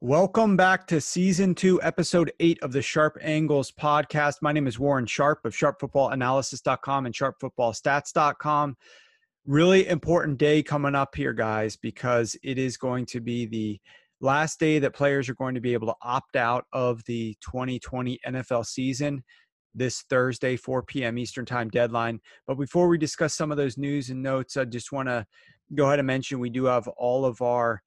Welcome back to season two, episode eight of the Sharp Angles podcast. My name is Warren Sharp of sharpfootballanalysis.com and sharpfootballstats.com. Really important day coming up here, guys, because it is going to be the last day that players are going to be able to opt out of the 2020 NFL season this Thursday, 4 p.m. Eastern Time deadline. But before we discuss some of those news and notes, I just want to go ahead and mention we do have all of our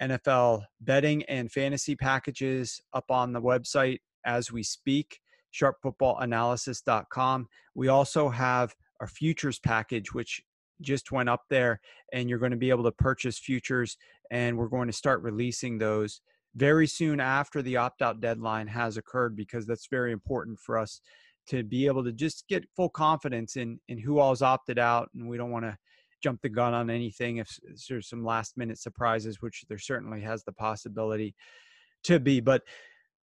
NFL betting and fantasy packages up on the website as we speak, sharpfootballanalysis.com. We also have our futures package, which just went up there, and you're going to be able to purchase futures, and we're going to start releasing those very soon after the opt out deadline has occurred because that's very important for us to be able to just get full confidence in in who all's opted out and we don't want to jump the gun on anything if there's some last minute surprises, which there certainly has the possibility to be. But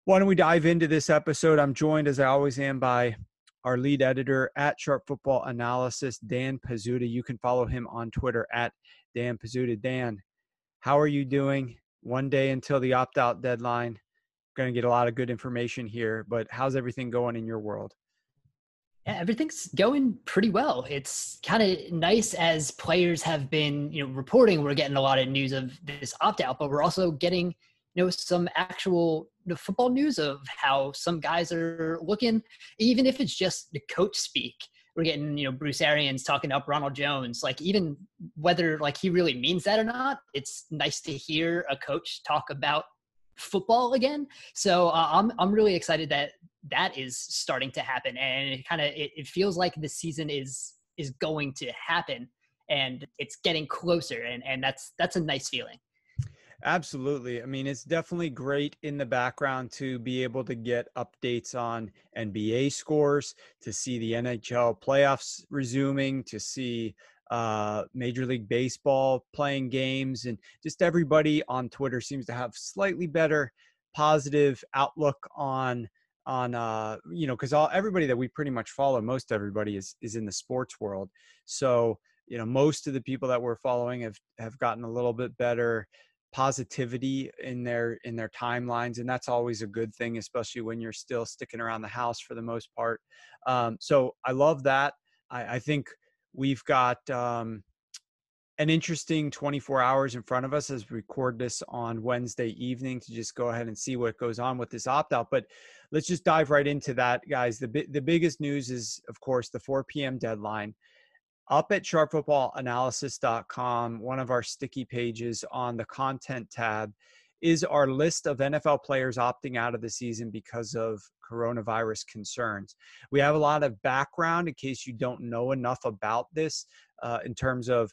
why don't we dive into this episode? I'm joined, as I always am, by our lead editor at Sharp Football Analysis, Dan Pizzuta. You can follow him on Twitter at Dan Pizzuta. Dan, how are you doing? One day until the opt out deadline. Going to get a lot of good information here, but how's everything going in your world? Yeah, everything's going pretty well. It's kind of nice as players have been, you know, reporting. We're getting a lot of news of this opt out, but we're also getting, you know, some actual you know, football news of how some guys are looking, even if it's just the coach speak. We're getting, you know, Bruce Arians talking up Ronald Jones. Like even whether like he really means that or not, it's nice to hear a coach talk about football again. So uh, I'm I'm really excited that that is starting to happen, and it kind of it, it feels like the season is is going to happen, and it's getting closer, and and that's that's a nice feeling. Absolutely. I mean, it's definitely great in the background to be able to get updates on NBA scores, to see the NHL playoffs resuming, to see uh, Major League Baseball playing games, and just everybody on Twitter seems to have slightly better positive outlook on on uh you know because all everybody that we pretty much follow most everybody is is in the sports world so you know most of the people that we're following have have gotten a little bit better positivity in their in their timelines and that's always a good thing especially when you're still sticking around the house for the most part um, so i love that I, I think We've got um, an interesting 24 hours in front of us as we record this on Wednesday evening to just go ahead and see what goes on with this opt out. But let's just dive right into that, guys. The, the biggest news is, of course, the 4 p.m. deadline. Up at sharpfootballanalysis.com, one of our sticky pages on the content tab is our list of NFL players opting out of the season because of coronavirus concerns. We have a lot of background in case you don't know enough about this uh, in terms of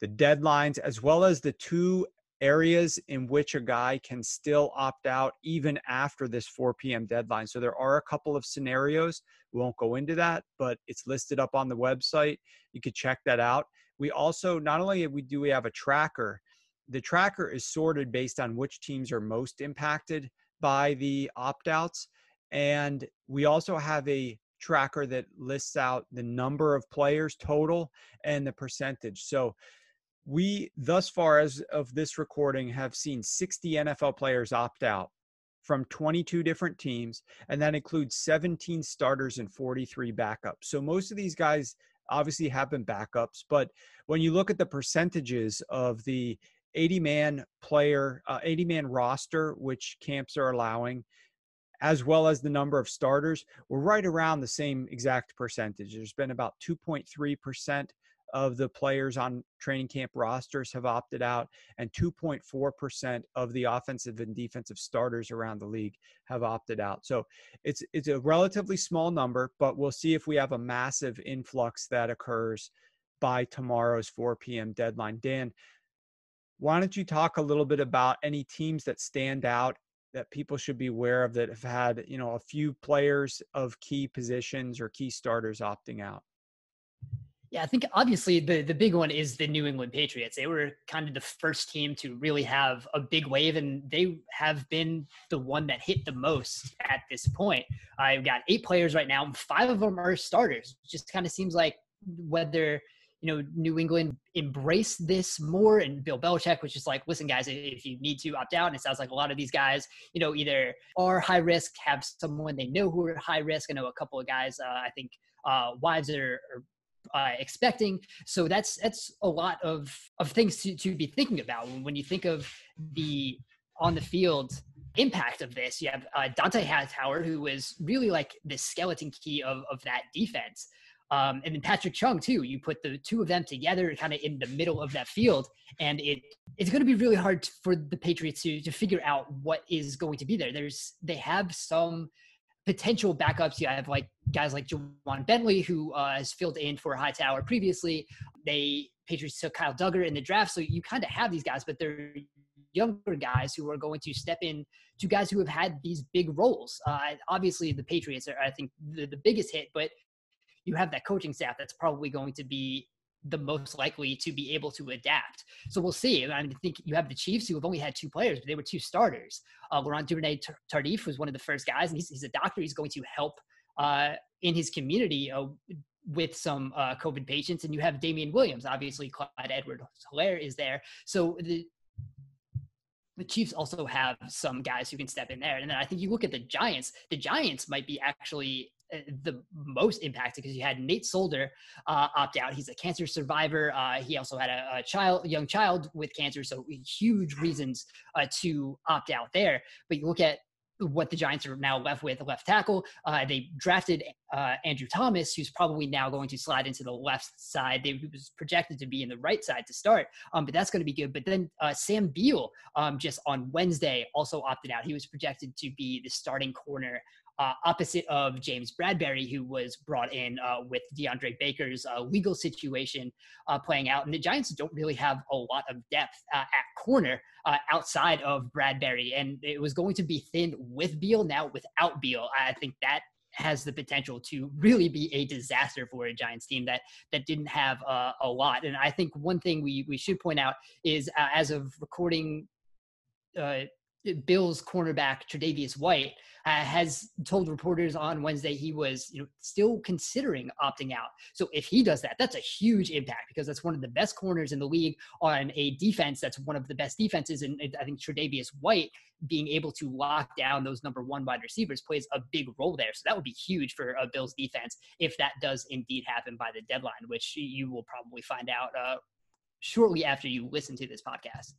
the deadlines, as well as the two areas in which a guy can still opt out even after this 4 p.m. deadline. So there are a couple of scenarios. We won't go into that, but it's listed up on the website. You could check that out. We also not only we do we have a tracker, the tracker is sorted based on which teams are most impacted by the opt outs. And we also have a tracker that lists out the number of players total and the percentage. So we, thus far as of this recording, have seen 60 NFL players opt out from 22 different teams, and that includes 17 starters and 43 backups. So most of these guys obviously have been backups, but when you look at the percentages of the 80 man player, uh, 80 man roster, which camps are allowing, as well as the number of starters, we're right around the same exact percentage. There's been about 2.3% of the players on training camp rosters have opted out, and 2.4% of the offensive and defensive starters around the league have opted out. So it's it's a relatively small number, but we'll see if we have a massive influx that occurs by tomorrow's 4 p.m. deadline. Dan, why don't you talk a little bit about any teams that stand out that people should be aware of that have had you know a few players of key positions or key starters opting out Yeah, I think obviously the the big one is the New England Patriots. They were kind of the first team to really have a big wave, and they have been the one that hit the most at this point. I've got eight players right now. Five of them are starters. Just kind of seems like whether you know New England embrace this more, and Bill Belichick was just like, "Listen, guys, if you need to opt out," and it sounds like a lot of these guys, you know, either are high risk, have someone they know who are high risk. I know a couple of guys. Uh, I think uh, wives are, are uh, expecting. So that's that's a lot of of things to to be thinking about when you think of the on the field impact of this. You have uh, Dont'a Hightower, who was really like the skeleton key of of that defense. Um, and then Patrick Chung too. You put the two of them together, kind of in the middle of that field, and it it's going to be really hard for the Patriots to to figure out what is going to be there. There's they have some potential backups. You have like guys like Ja'Whaun Bentley, who uh, has filled in for Hightower previously. They Patriots took Kyle Dugger in the draft, so you kind of have these guys, but they're younger guys who are going to step in to guys who have had these big roles. Uh, obviously, the Patriots are, I think, the, the biggest hit, but you have that coaching staff that's probably going to be the most likely to be able to adapt. So we'll see. I, mean, think you have the Chiefs who have only had two players, but they were two starters. Uh, Laurent Duvernay Tardif was one of the first guys, and he's, he's a doctor. He's going to help uh, in his community uh, with some uh, COVID patients. And you have Damien Williams, obviously Clyde Edward Helaire is there. So the the Chiefs also have some guys who can step in there. And then I think you look at the Giants, the Giants might be actually the most impacted because you had Nate Solder uh, opt out. He's a cancer survivor. Uh, he also had a, a, child, young child with cancer, so huge reasons uh, to opt out there. But you look at what the Giants are now left with left tackle. Uh, they drafted uh, Andrew Thomas, who's probably now going to slide into the left side. They he was projected to be in the right side to start, um, but that's going to be good. But then uh, Sam Beal, um, just on Wednesday, also opted out. He was projected to be the starting corner uh, opposite of James Bradberry, who was brought in uh, with DeAndre Baker's uh, legal situation uh, playing out. And the Giants don't really have a lot of depth uh, at corner uh, outside of Bradberry. And it was going to be thin with Beal. Now, without Beal, I think that has the potential to really be a disaster for a Giants team that that didn't have a lot. And I think one thing we we should point out is as of recording uh, Bills cornerback Tre'Davious White uh, has told reporters on Wednesday he was you know still considering opting out. So if he does that, that's a huge impact because that's one of the best corners in the league on a defense that's one of the best defenses. And I think Tre'Davious White being able to lock down those number one wide receivers plays a big role there. So that would be huge for a Bills defense if that does indeed happen by the deadline, which you will probably find out uh, shortly after you listen to this podcast.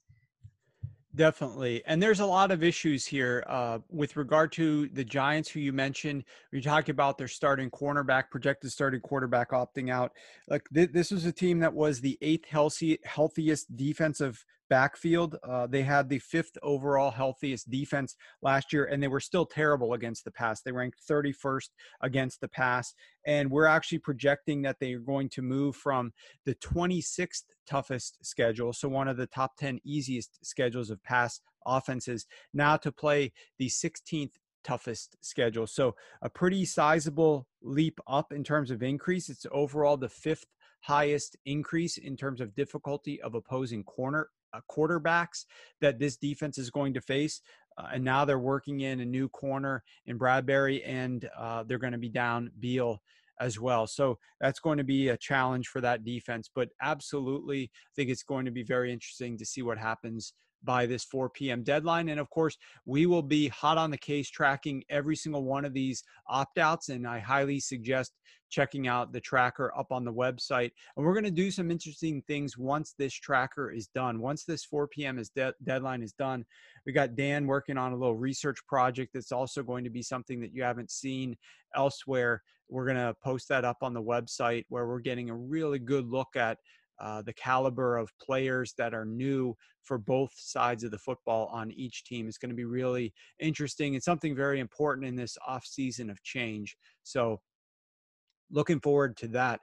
Definitely. And there's a lot of issues here uh, with regard to the Giants, who you mentioned. We talked about their starting cornerback, projected starting quarterback opting out. Like th- this was a team that was the eighth healthy, healthiest defensive backfield. Uh, they had the fifth overall healthiest defense last year, and they were still terrible against the pass. They ranked 31st against the pass. And we're actually projecting that they are going to move from the 26th toughest schedule, so one of the top 10 easiest schedules of pass offenses, now to play the 16th toughest schedule. So a pretty sizable leap up in terms of increase. It's overall the fifth highest increase in terms of difficulty of opposing corner uh, quarterbacks that this defense is going to face. Uh, and now they're working in a new corner in Bradberry, and uh, they're going to be down Beal as well. So that's going to be a challenge for that defense. But absolutely, I think it's going to be very interesting to see what happens by this 4 p.m. deadline. And of course, we will be hot on the case tracking every single one of these opt outs. And I highly suggest checking out the tracker up on the website. And we're going to do some interesting things once this tracker is done. Once this 4 p.m. is de- deadline is done, we got Dan working on a little research project that's also going to be something that you haven't seen elsewhere. We're going to post that up on the website where we're getting a really good look at uh, the caliber of players that are new for both sides of the football on each team is going to be really interesting and something very important in this off season of change. So, looking forward to that.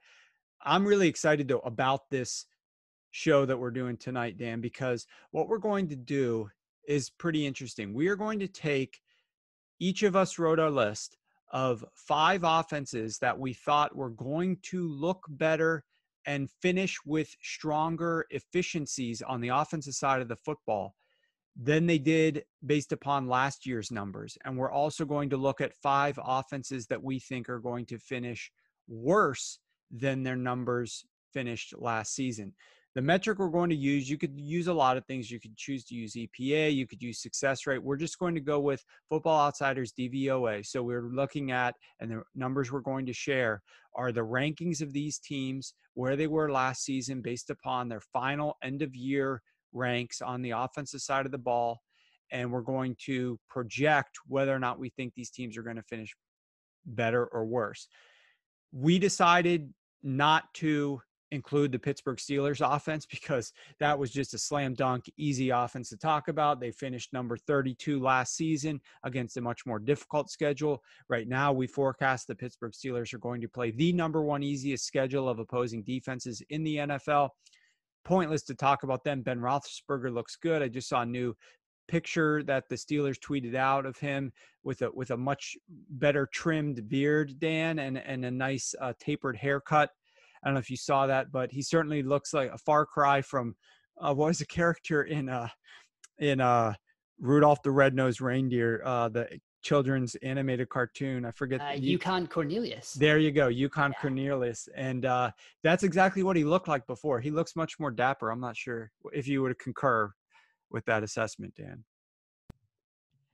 I'm really excited though about this show that we're doing tonight, Dan, because what we're going to do is pretty interesting. We are going to take each of us wrote our list of five offenses that we thought were going to look better and finish with stronger efficiencies on the offensive side of the football than they did based upon last year's numbers. And we're also going to look at five offenses that we think are going to finish worse than their numbers finished last season. The metric we're going to use, you could use a lot of things. You could choose to use EPA, you could use success rate. We're just going to go with Football Outsiders DVOA. So we're looking at, and the numbers we're going to share are the rankings of these teams, where they were last season based upon their final end of year ranks on the offensive side of the ball. And we're going to project whether or not we think these teams are going to finish better or worse. We decided not to include the Pittsburgh Steelers offense because that was just a slam dunk, easy offense to talk about. They finished number 32 last season against a much more difficult schedule. Right now, we forecast the Pittsburgh Steelers are going to play the number one easiest schedule of opposing defenses in the NFL. Pointless to talk about them. Ben Roethlisberger looks good. I just saw a new picture that the Steelers tweeted out of him with a with a much better trimmed beard, Dan, and and a nice uh, tapered haircut. I don't know if you saw that, but he certainly looks like a far cry from uh, what was a character in uh in uh Rudolph the Red-Nosed Reindeer, uh the children's animated cartoon. I forget. Uh, Yukon Cornelius. There you go, Yukon yeah. Cornelius, and uh, that's exactly what he looked like before. He looks much more dapper. I'm not sure if you would concur with that assessment, Dan.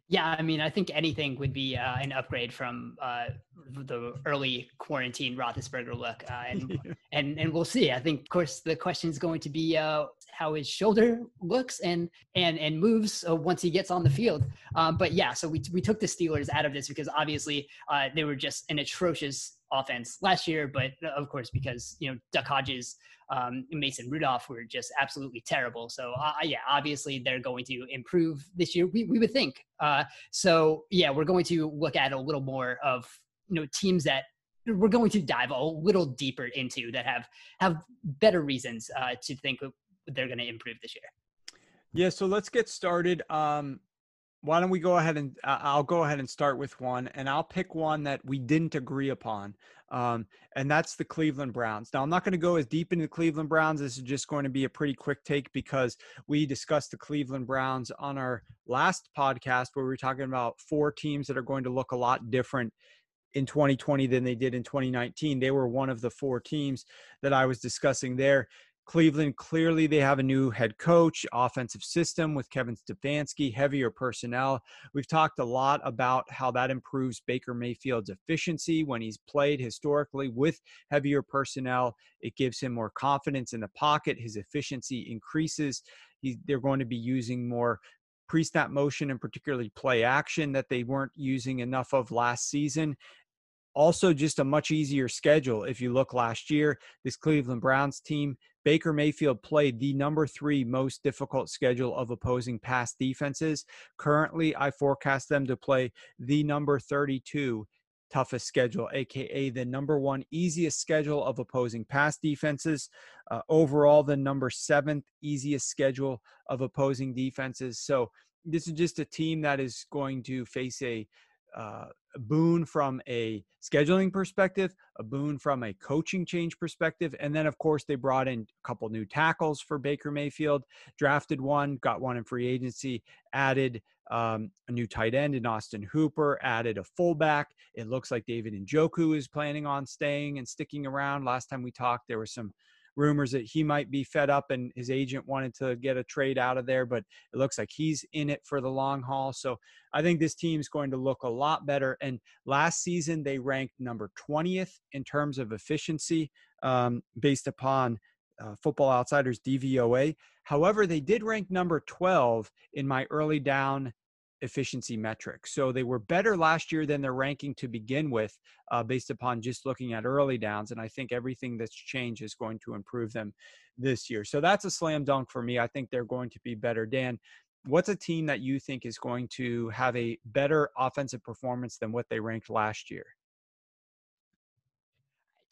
Yeah, I mean, I think anything would be uh, an upgrade from uh, the early quarantine Roethlisberger look, uh, and yeah. and and we'll see. I think, of course, the question is going to be uh, how his shoulder looks and and and moves uh, once he gets on the field. Um, but yeah, so we we took the Steelers out of this because obviously uh, they were just an atrocious offense last year, but of course because you know Duck Hodges um, Mason Rudolph were just absolutely terrible. So uh, yeah, obviously they're going to improve this year. We, we would think. Uh, so yeah, we're going to look at a little more of you know teams that we're going to dive a little deeper into that have have better reasons uh, to think they're going to improve this year. Yeah, so let's get started. Um, why don't we go ahead and uh, I'll go ahead and start with one, and I'll pick one that we didn't agree upon, um, and that's the Cleveland Browns. Now, I'm not going to go as deep into the Cleveland Browns. This is just going to be a pretty quick take because we discussed the Cleveland Browns on our last podcast where we were talking about four teams that are going to look a lot different in 2020 than they did in 2019. They were one of the four teams that I was discussing there. Cleveland, clearly they have a new head coach, offensive system with Kevin Stefanski, heavier personnel. We've talked a lot about how that improves Baker Mayfield's efficiency when he's played historically with heavier personnel. It gives him more confidence in the pocket. His efficiency increases. He, they're going to be using more pre-snap motion and particularly play action that they weren't using enough of last season also just a much easier schedule if you look last year this cleveland browns team Baker Mayfield played the number three most difficult schedule of opposing pass defenses. Currently, I forecast them to play the number 32 toughest schedule, aka the number one easiest schedule of opposing pass defenses. Uh, overall, the number seventh easiest schedule of opposing defenses. So, this is just a team that is going to face a uh, a boon from a scheduling perspective, a boon from a coaching change perspective, and then of course they brought in a couple new tackles for Baker Mayfield, drafted one, got one in free agency, added um, a new tight end in Austin Hooper, added a fullback. It looks like David Njoku is planning on staying and sticking around. Last time we talked, there was some rumors that he might be fed up and his agent wanted to get a trade out of there, but it looks like he's in it for the long haul. So I think this team's going to look a lot better. And last season, they ranked number 20th in terms of efficiency um, based upon uh, Football Outsiders DVOA. However, they did rank number 12 in my early down efficiency metrics. So they were better last year than their ranking to begin with, uh, based upon just looking at early downs. And I think everything that's changed is going to improve them this year. So that's a slam dunk for me. I think they're going to be better. Dan, what's a team that you think is going to have a better offensive performance than what they ranked last year?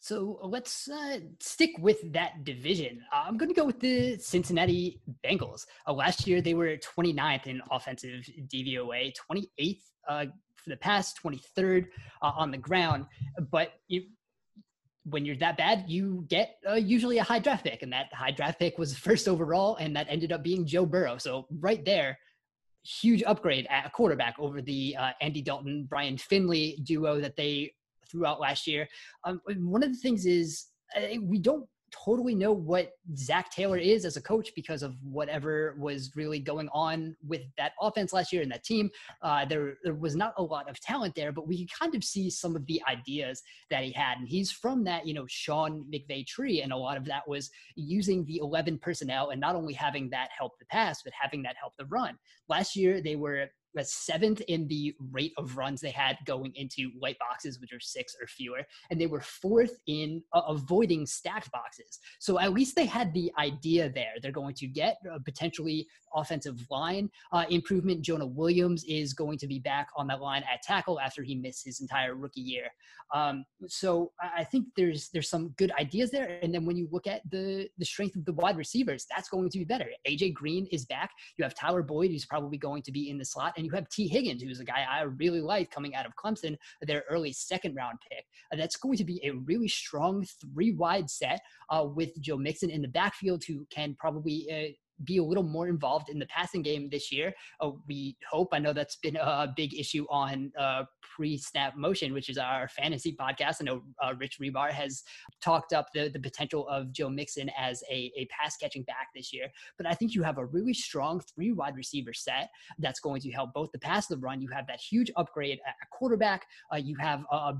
So uh, let's uh, stick with that division. Uh, I'm going to go with the Cincinnati Bengals. Uh, last year, they were 29th in offensive DVOA, 28th uh, for the pass, 23rd uh, on the ground. But when you're that bad, you get usually a high draft pick, and that high draft pick was first overall, and that ended up being Joe Burrow. So right there, huge upgrade at quarterback over the Andy Dalton Ryan Finley duo that they threw out last year. Um, one of the things is uh, we don't totally know what Zac Taylor is as a coach because of whatever was really going on with that offense last year and that team. Uh, there, there was not a lot of talent there, but we can kind of see some of the ideas that he had. And he's from that, you know, Sean McVay tree. And a lot of that was using the 11 personnel and not only having that help the pass, but having that help the run. Last year, they were was seventh in the rate of runs they had going into light boxes, which are six or fewer, and they were fourth in uh, avoiding stacked boxes. So at least they had the idea there. They're going to get uh, potentially offensive line uh, improvement. Jonah Williams is going to be back on that line at tackle after he missed his entire rookie year. Um, so I think there's there's some good ideas there. And then when you look at the the strength of the wide receivers, that's going to be better. AJ Green is back. You have Tyler Boyd, who's probably going to be in the slot, and you have Tee Higgins, who's a guy I really like coming out of Clemson, their early second round pick. Uh, that's going to be a really strong three wide set uh, with Joe Mixon in the backfield, who can probably uh, be a little more involved in the passing game this year. Uh, we hope. I know that's been a big issue on uh, pre-snap motion, which is our fantasy podcast. I know uh, Rich Hribar has talked up the, the potential of Joe Mixon as a, a pass catching back this year. But I think you have a really strong three wide receiver set that's going to help both the pass and the run. You have that huge upgrade at quarterback. Uh, you have a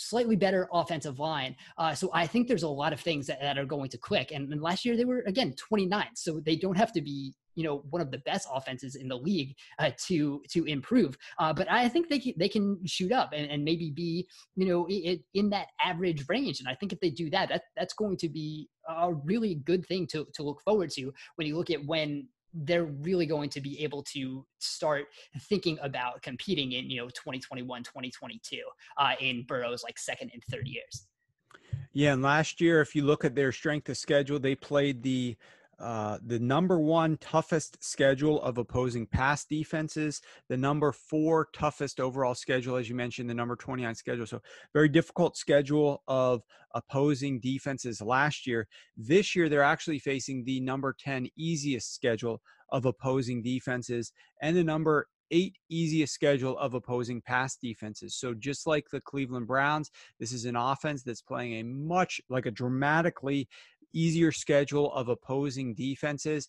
slightly better offensive line. Uh, so I think there's a lot of things that, that are going to click. And, and, last year they were again 29th, so they don't have to be you know one of the best offenses in the league uh, to to improve. Uh, but I think they can, they can shoot up and, and maybe be you know in that average range. And I think if they do that, that that's going to be a really good thing to to look forward to when you look at when they're really going to be able to start thinking about competing in you know 2021 2022 uh, in Burrow's like second and third years. Yeah and last year if you look at their strength of schedule they played the uh, the number one toughest schedule of opposing pass defenses, the number four toughest overall schedule, as you mentioned, the number 29 schedule. So, very difficult schedule of opposing defenses last year. This year, they're actually facing the number 10 easiest schedule of opposing defenses and the number eight easiest schedule of opposing pass defenses. So just like the Cleveland Browns, this is an offense that's playing a much like a dramatically easier schedule of opposing defenses.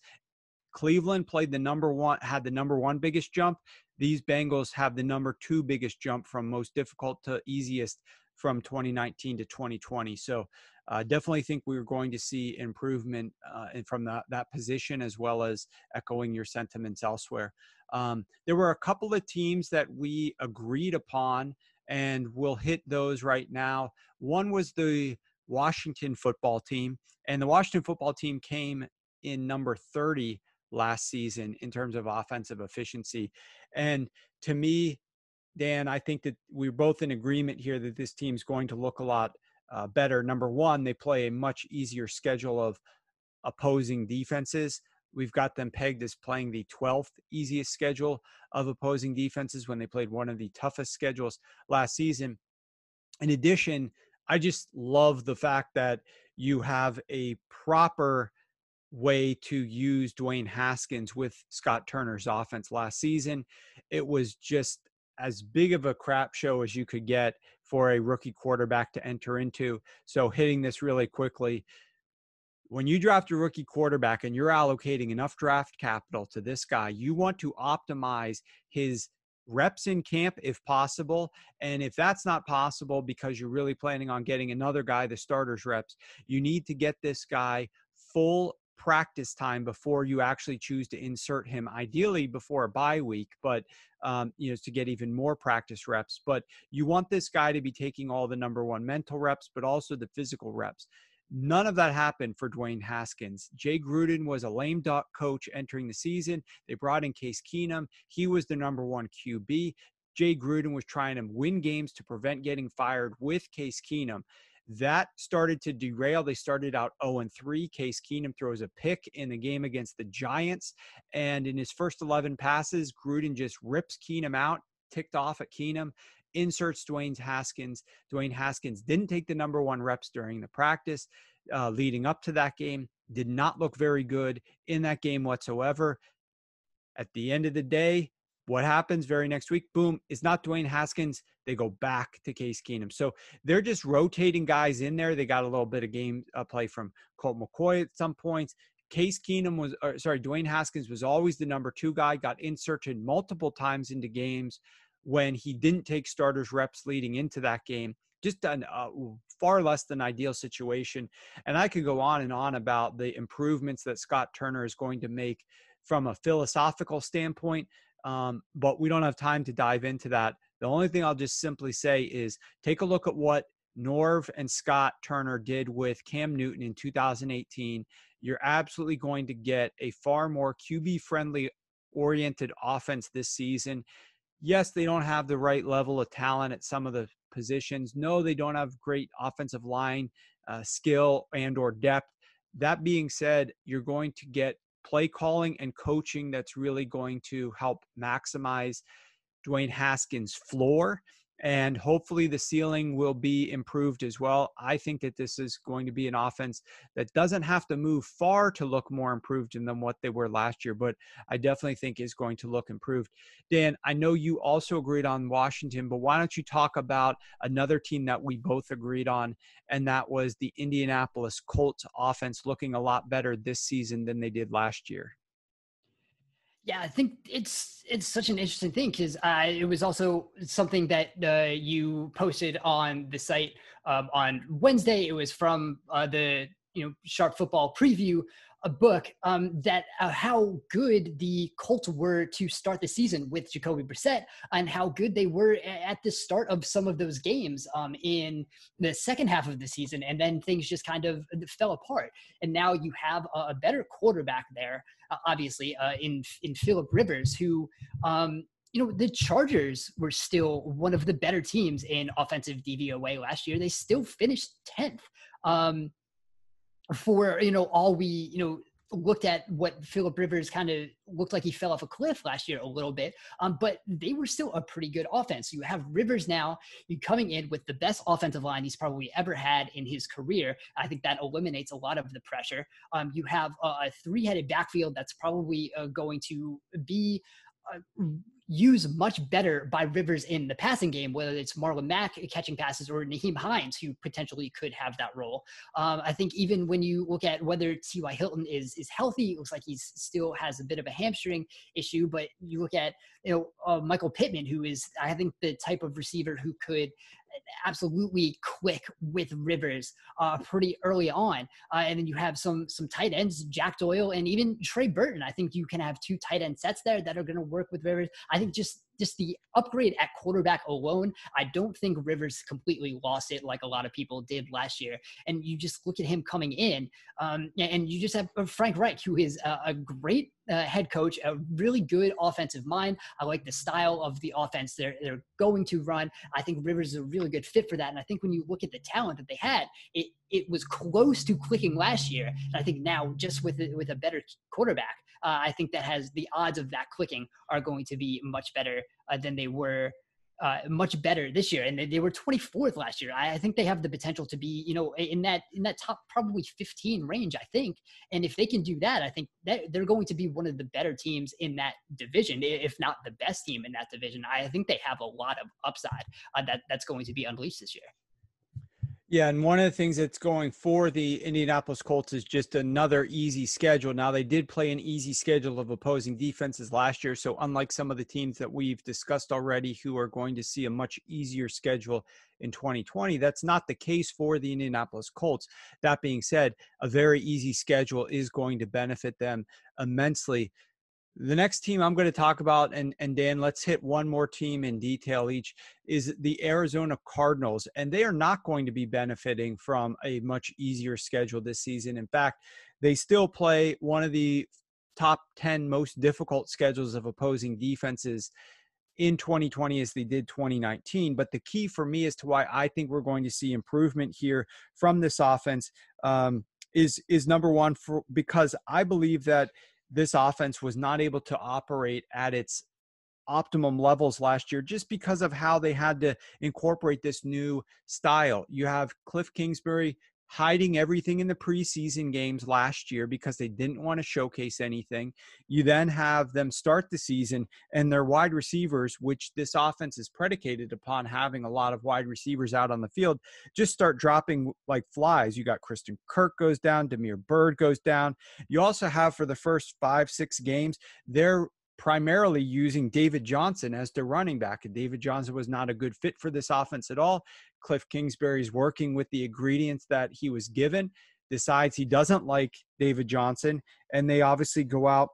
Cleveland played the number one, had the number one biggest jump. These Bengals have the number two biggest jump from most difficult to easiest from 2019 to 2020. So uh, definitely think we're going to see improvement uh, from that, that position as well as echoing your sentiments elsewhere. Um, there were a couple of teams that we agreed upon, and we'll hit those right now. One was the Washington football team. And the Washington football team came in number 30 last season in terms of offensive efficiency. And to me, Dan, I think that we're both in agreement here that this team's going to look a lot uh, better. Number one, they play a much easier schedule of opposing defenses. We've got them pegged as playing the 12th easiest schedule of opposing defenses when they played one of the toughest schedules last season. In addition, I just love the fact that you have a proper way to use Dwayne Haskins with Scott Turner's offense last season. It was just as big of a crap show as you could get for a rookie quarterback to enter into. So, hitting this really quickly, when you draft a rookie quarterback and you're allocating enough draft capital to this guy, you want to optimize his reps in camp if possible. And if that's not possible because you're really planning on getting another guy the starters reps, you need to get this guy full practice time before you actually choose to insert him ideally before a bye week but um, you know to get even more practice reps but you want this guy to be taking all the number one mental reps but also the physical reps None of that happened for Dwayne Haskins. Jay Gruden was a lame duck coach entering the season. They brought in Case Keenum. He was the number one QB. Jay Gruden was trying to win games to prevent getting fired with Case Keenum. That started to derail. They started out 0 3. Case Keenum throws a pick in the game against the Giants. And in his first 11 passes, Gruden just rips Keenum out, ticked off at Keenum inserts Dwayne Haskins. Dwayne Haskins didn't take the number one reps during the practice uh, leading up to that game, did not look very good in that game whatsoever. At the end of the day, what happens very next week? Boom, it's not Dwayne Haskins. They go back to Case Keenum. So they're just rotating guys in there. They got a little bit of game uh, play from Colt McCoy at some points. Case Keenum was, or, sorry, Dwayne Haskins was always the number two guy, got inserted multiple times into games when he didn't take starters reps leading into that game. Just a uh, far less than ideal situation. And I could go on and on about the improvements that Scott Turner is going to make from a philosophical standpoint, um, but we don't have time to dive into that. The only thing I'll just simply say is take a look at what Norv and Scott Turner did with Cam Newton in 2018 you're absolutely going to get a far more QB friendly oriented offense this season. Yes, they don't have the right level of talent at some of the positions. No, they don't have great offensive line uh, skill and or depth. That being said, you're going to get play calling and coaching that's really going to help maximize Dwayne Haskins' floor and hopefully the ceiling will be improved as well. I think that this is going to be an offense that doesn't have to move far to look more improved than what they were last year, but I definitely think is going to look improved. Dan, I know you also agreed on Washington, but why don't you talk about another team that we both agreed on, and that was the Indianapolis Colts offense looking a lot better this season than they did last year. Yeah, I think it's it's such an interesting thing because uh, it was also something that uh, you posted on the site um, on Wednesday. It was from uh, the you know Sharp Football Preview a book um, that uh, how good the Colts were to start the season with Jacoby Brissett and how good they were at the start of some of those games um, in the second half of the season, and then things just kind of fell apart. And now you have a, a better quarterback there, uh, obviously uh, in in Philip Rivers, who. Um, you know the Chargers were still one of the better teams in offensive DVOA last year. They still finished tenth. Um, for you know all we you know looked at what Philip Rivers kind of looked like he fell off a cliff last year a little bit, um, but they were still a pretty good offense. You have Rivers now, you coming in with the best offensive line he's probably ever had in his career. I think that eliminates a lot of the pressure. Um, you have a, a three-headed backfield that's probably uh, going to be uh, used much better by Rivers in the passing game, whether it's Marlon Mack catching passes or Nyheim Hines, who potentially could have that role. Um, I think even when you look at whether T.Y. Hilton is is healthy, it looks like he still has a bit of a hamstring issue. But you look at you know uh, Michael Pittman, who is I think the type of receiver who could absolutely click with Rivers uh, pretty early on. Uh, and then you have some some tight ends, Jack Doyle and even Trey Burton. I think you can have two tight end sets there that are going to work with Rivers. I think just just the upgrade at quarterback alone, I don't think Rivers completely lost it like a lot of people did last year. And you just look at him coming in, um, and you just have uh, Frank Reich, who is a, a great uh, head coach, a really good offensive mind. I like the style of the offense they're, they're going to run. I think Rivers is a really good fit for that. And I think when you look at the talent that they had, it, it was close to clicking last year. And I think now, just with with a better quarterback, uh, I think that has the odds of that clicking are going to be much better uh, than they were. Uh, much better this year, and they, they, were 24th last year. I, I, think they have the potential to be, you know, in that in that top probably 15 range. I think, and if they can do that, I think that they're going to be one of the better teams in that division, if not the best team in that division. I think they have a lot of upside uh, that that's going to be unleashed this year. Yeah, and one of the things that's going for the Indianapolis Colts is just another easy schedule. Now, they did play an easy schedule of opposing defenses last year. So, unlike some of the teams that we've discussed already who are going to see a much easier schedule in 2020, that's not the case for the Indianapolis Colts. That being said, a very easy schedule is going to benefit them immensely. The next team I'm going to talk about, and, and Dan, let's hit one more team in detail each, is the Arizona Cardinals. And they are not going to be benefiting from a much easier schedule this season. In fact, they still play one of the top 10 most difficult schedules of opposing defenses in 2020 as they did 2019. But the key for me as to why I think we're going to see improvement here from this offense um, is is number one for because I believe that this offense was not able to operate at its optimum levels last year just because of how they had to incorporate this new style. You have Cliff Kingsbury hiding everything in the preseason games last year because they didn't want to showcase anything. You then have them start the season and their wide receivers, which this offense is predicated upon having a lot of wide receivers out on the field, just start dropping like flies. You got Christian Kirk goes down, Damiere Byrd goes down. You also have for the first five, six games, they're primarily using David Johnson as their running back. And David Johnson was not a good fit for this offense at all. Cliff Kingsbury's working with the ingredients that he was given, decides he doesn't like David Johnson, and they obviously go out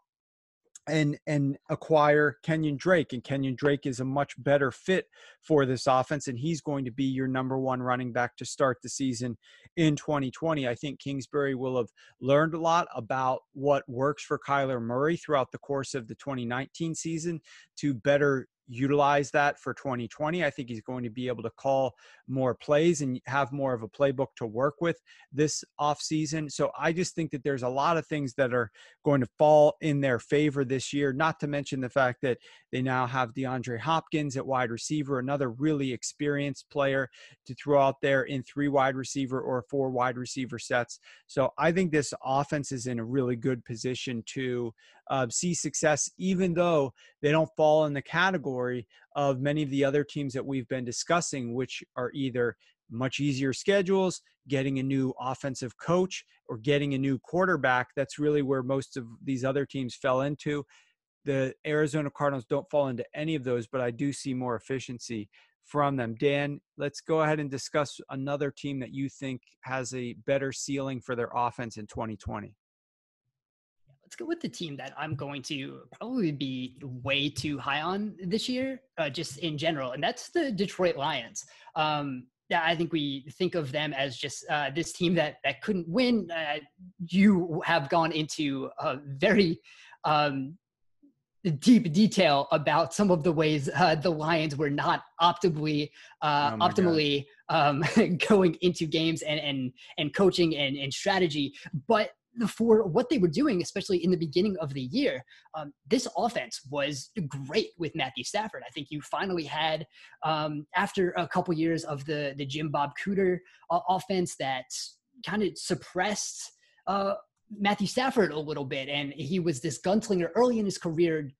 and and acquire Kenyan Drake and Kenyan Drake is a much better fit for this offense and he's going to be your number 1 running back to start the season in 2020. I think Kingsbury will have learned a lot about what works for Kyler Murray throughout the course of the 2019 season to better utilize that for 2020. I think he's going to be able to call more plays and have more of a playbook to work with this offseason. So I just think that there's a lot of things that are going to fall in their favor this year, not to mention the fact that they now have DeAndre Hopkins at wide receiver, another really experienced player to throw out there in three wide receiver or four wide receiver sets. So I think this offense is in a really good position to uh, see success, even though they don't fall in the category of many of the other teams that we've been discussing, which are either much easier schedules, getting a new offensive coach, or getting a new quarterback. That's really where most of these other teams fell into. The Arizona Cardinals don't fall into any of those, but I do see more efficiency from them. Dan, let's go ahead and discuss another team that you think has a better ceiling for their offense in 2020 let's go with the team that I'm going to probably be way too high on this year, uh, just in general, and that's the Detroit Lions. Um, yeah, I think we think of them as just uh, this team that that couldn't win. Uh, you have gone into a very um, deep detail about some of the ways uh, the Lions were not optimally uh, oh optimally um, going into games and and and coaching and, and strategy, but for what they were doing, especially in the beginning of the year, um, this offense was great with Matthew Stafford. I think you finally had, um, after a couple years of the the Jim Bob Cooter uh, offense that kind of suppressed uh, Matthew Stafford a little bit, and he was this gunslinger early in his career,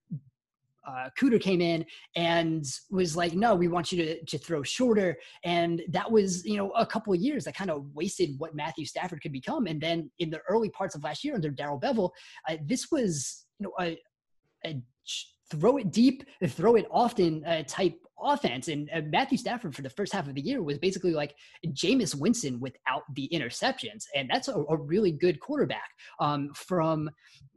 uh, Cooter came in and was like, "No, we want you to to throw shorter," and that was you know a couple of years that kind of wasted what Matthew Stafford could become. And then in the early parts of last year under Darrell Bevell, uh, this was you know a, a throw it deep, throw it often uh, type offense. And uh, Matthew Stafford for the first half of the year was basically like Jameis Winston without the interceptions. And that's a, a really good quarterback. Um, from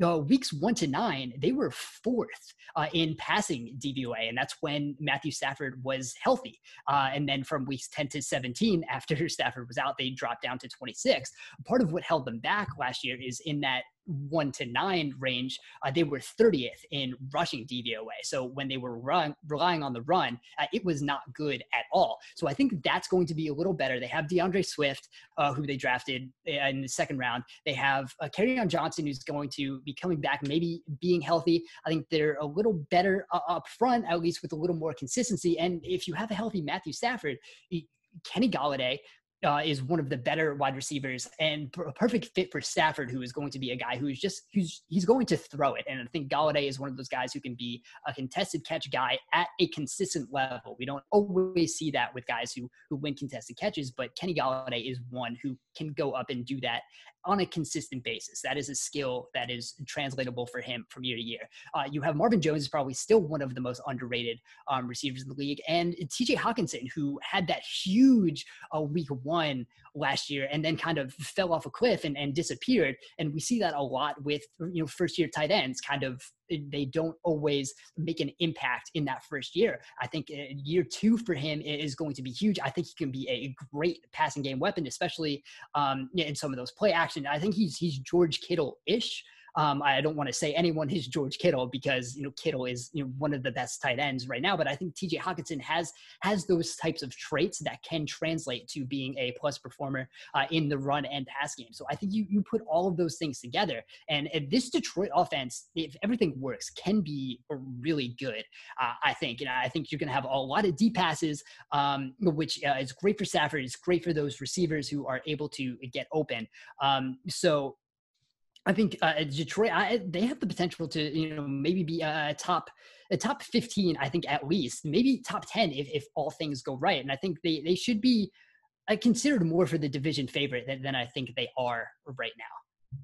uh, weeks one to nine, they were fourth uh, in passing DVOA. And that's when Matthew Stafford was healthy. Uh, and then from weeks 10 to 17, after Stafford was out, they dropped down to 26. Part of what held them back last year is in that one to nine range, uh, they were 30th in rushing DVOA. So when they were run, relying on the run, uh, it was not good at all. So I think that's going to be a little better. They have D'Andre Swift, uh, who they drafted uh, in the second round. They have uh, on Johnson, who's going to be coming back, maybe being healthy. I think they're a little better uh, up front, at least with a little more consistency. And if you have a healthy Matthew Stafford, Kenny Golladay, uh, is one of the better wide receivers and a perfect fit for Stafford, who is going to be a guy who's just who's he's going to throw it. And I think Golladay is one of those guys who can be a contested catch guy at a consistent level. We don't always see that with guys who who win contested catches, but Kenny Golladay is one who can go up and do that on a consistent basis. That is a skill that is translatable for him from year to year. Uh, you have Marvin Jones is probably still one of the most underrated um, receivers in the league, and T.J. Hockenson, who had that huge uh, week one last year and then kind of fell off a cliff and, and disappeared. And we see that a lot with you know first year tight ends, kind of they don't always make an impact in that first year. I think uh, year two for him is going to be huge. I think he can be a great passing game weapon, especially um, in some of those play action. I think he's he's George Kittle ish Um, I don't want to say anyone is George Kittle because you know Kittle is you know one of the best tight ends right now, but I think T.J. Hockenson has has those types of traits that can translate to being a plus performer uh, in the run and pass game. So I think you you put all of those things together, and this Detroit offense, if everything works, can be really good. Uh, I think, and I think you're going to have a lot of deep passes, um, which uh, is great for Stafford. It's great for those receivers who are able to get open. Um, so I think uh, Detroit, I, they have the potential to, you know, maybe be a top, a top 15, I think at least, maybe top 10 if, if all things go right. And I think they, they should be uh, considered more for the division favorite than, than I think they are right now.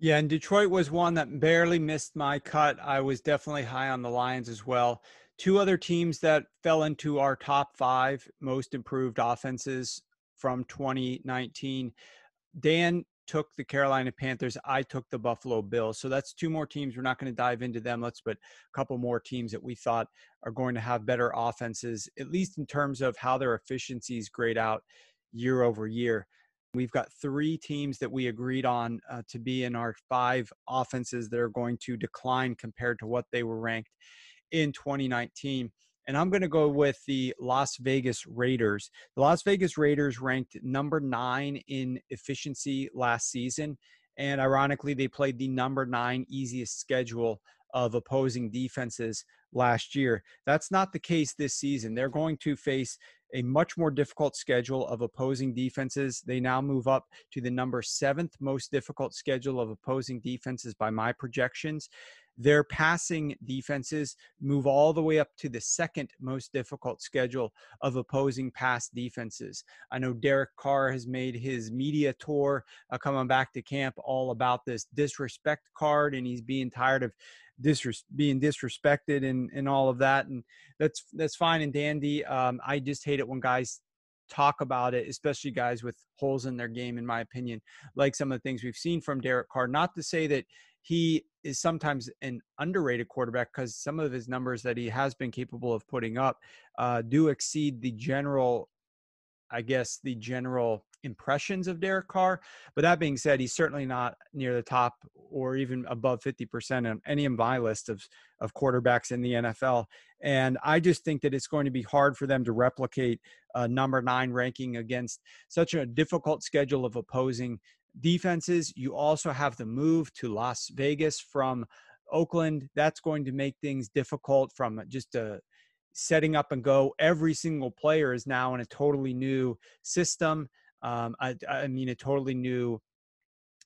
Yeah, and Detroit was one that barely missed my cut. I was definitely high on the Lions as well. Two other teams that fell into our top five most improved offenses from 2019. Dan took the Carolina Panthers. I took the Buffalo Bills. So that's two more teams. We're not going to dive into them. Let's put a couple more teams that we thought are going to have better offenses, at least in terms of how their efficiencies grade out year over year. We've got three teams that we agreed on uh, to be in our five offenses that are going to decline compared to what they were ranked in 2019 and I'm going to go with the Las Vegas Raiders. The Las Vegas Raiders ranked number nine in efficiency last season. And ironically, they played the number nine easiest schedule of opposing defenses last year. That's not the case this season. They're going to face a much more difficult schedule of opposing defenses. They now move up to the number seventh most difficult schedule of opposing defenses by my projections. Their passing defenses move all the way up to the second most difficult schedule of opposing pass defenses. I know Derek Carr has made his media tour uh, coming back to camp all about this disrespect card, and he's being tired of disres- being disrespected and, and all of that. And that's that's fine and dandy. Um, I just hate it when guys talk about it, especially guys with holes in their game, in my opinion, like some of the things we've seen from Derek Carr. Not to say that he is sometimes an underrated quarterback because some of his numbers that he has been capable of putting up uh, do exceed the general, I guess, the general impressions of Derek Carr. But that being said, he's certainly not near the top or even above 50% on any of my list of, of quarterbacks in the NFL. And I just think that it's going to be hard for them to replicate a number nine ranking against such a difficult schedule of opposing defenses. You also have the move to Las Vegas from Oakland. That's going to make things difficult from just a setting up and go. Every single player is now in a totally new system. Um, I, I mean, a totally new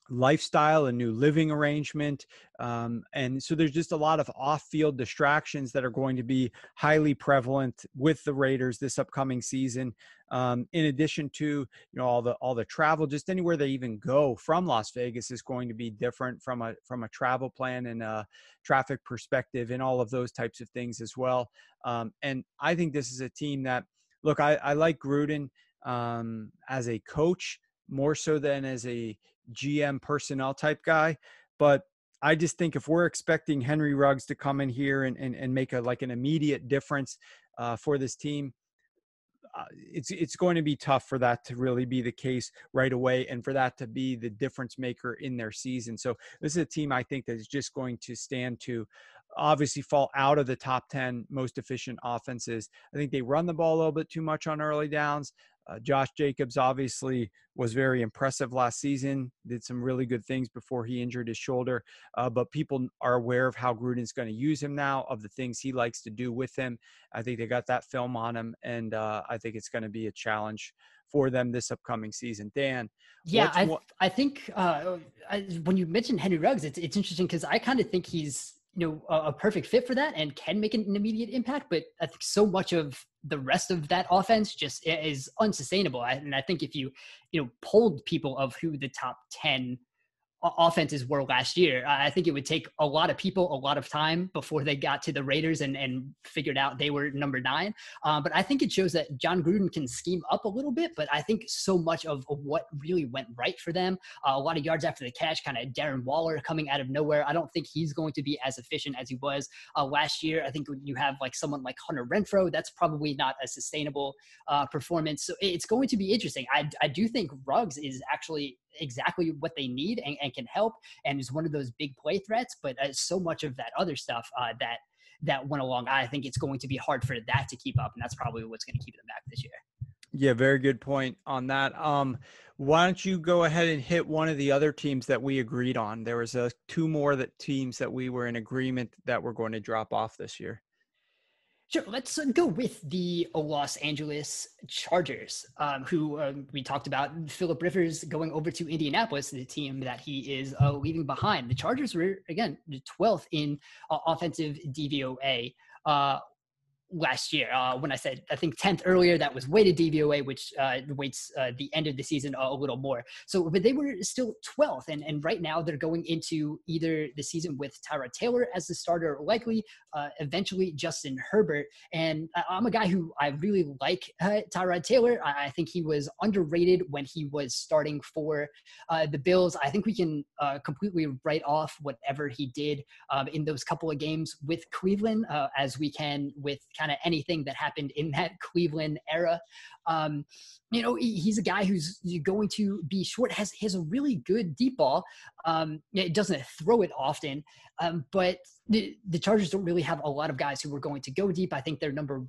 lifestyle, a new living arrangement. Um, and so there's just a lot of off field distractions that are going to be highly prevalent with the Raiders this upcoming season. Um, in addition to you know all the all the travel, just anywhere they even go from Las Vegas is going to be different from a from a travel plan and a traffic perspective, and all of those types of things as well. Um, and I think this is a team that look, I, I like Gruden um, as a coach more so than as a GM personnel type guy. But I just think if we're expecting Henry Ruggs to come in here and, and, and make a like an immediate difference uh, for this team, uh, it's it's going to be tough for that to really be the case right away, and for that to be the difference maker in their season. So this is a team I think that is just going to stand to obviously fall out of the top 10 most efficient offenses. I think they run the ball a little bit too much on early downs. Uh, Josh Jacobs obviously was very impressive last season, did some really good things before he injured his shoulder. Uh, but people are aware of how Gruden's going to use him now, of the things he likes to do with him. I think they got that film on him, and uh, I think it's going to be a challenge for them this upcoming season. Dan, yeah, I, I think uh, I, when you mentioned Henry Ruggs, it's it's interesting because I kind of think he's you know a, a, perfect fit for that and can make an immediate impact but i think so much of the rest of that offense just is unsustainable. And i think if you you know polled people of who the top 10 offenses were last year. I think it would take a lot of people a lot of time before they got to the Raiders and, and figured out they were number nine. Um, but I think it shows that Jon Gruden can scheme up a little bit. But I think so much of, what really went right for them, uh, a lot of yards after the catch, kind of Darren Waller coming out of nowhere. I don't think he's going to be as efficient as he was uh, last year. I think when you have like someone like Hunter Renfrow, that's probably not a sustainable uh, performance. So it's going to be interesting. I, I do think Ruggs is actually exactly what they need and, and, can help and is one of those big play threats. But uh, so much of that other stuff uh, that that went along, I think it's going to be hard for that to keep up, and that's probably what's going to keep them back this year. Yeah, very good point on that. Um, why don't you go ahead and hit one of the other teams that we agreed on? There was uh, two more that teams that we were in agreement that were going to drop off this year. Sure. Let's uh, go with the Los Angeles Chargers, um, who uh, we talked about. Philip Rivers going over to Indianapolis, the team that he is uh, leaving behind. The Chargers were again the 12th in uh, offensive DVOA. Uh, last year. Uh, when I said I think 10th earlier, that was weighted DVOA, which uh, weights uh, the end of the season a, little more. So, but they were still 12th, and and right now they're going into either the season with Tyrod Taylor as the starter, likely uh, eventually Justin Herbert. And I'm a guy who I really like uh, Tyrod Taylor. I, I, think he was underrated when he was starting for uh, the Bills. I think we can completely write off whatever he did um, in those couple of games with Cleveland, as we can with kind of anything that happened in that Cleveland era. Um, you know, he, he's a guy who's going to be short, has, has a really good deep ball. Um, it doesn't throw it often, um, but the, the Chargers don't really have a lot of guys who are going to go deep. I think their number,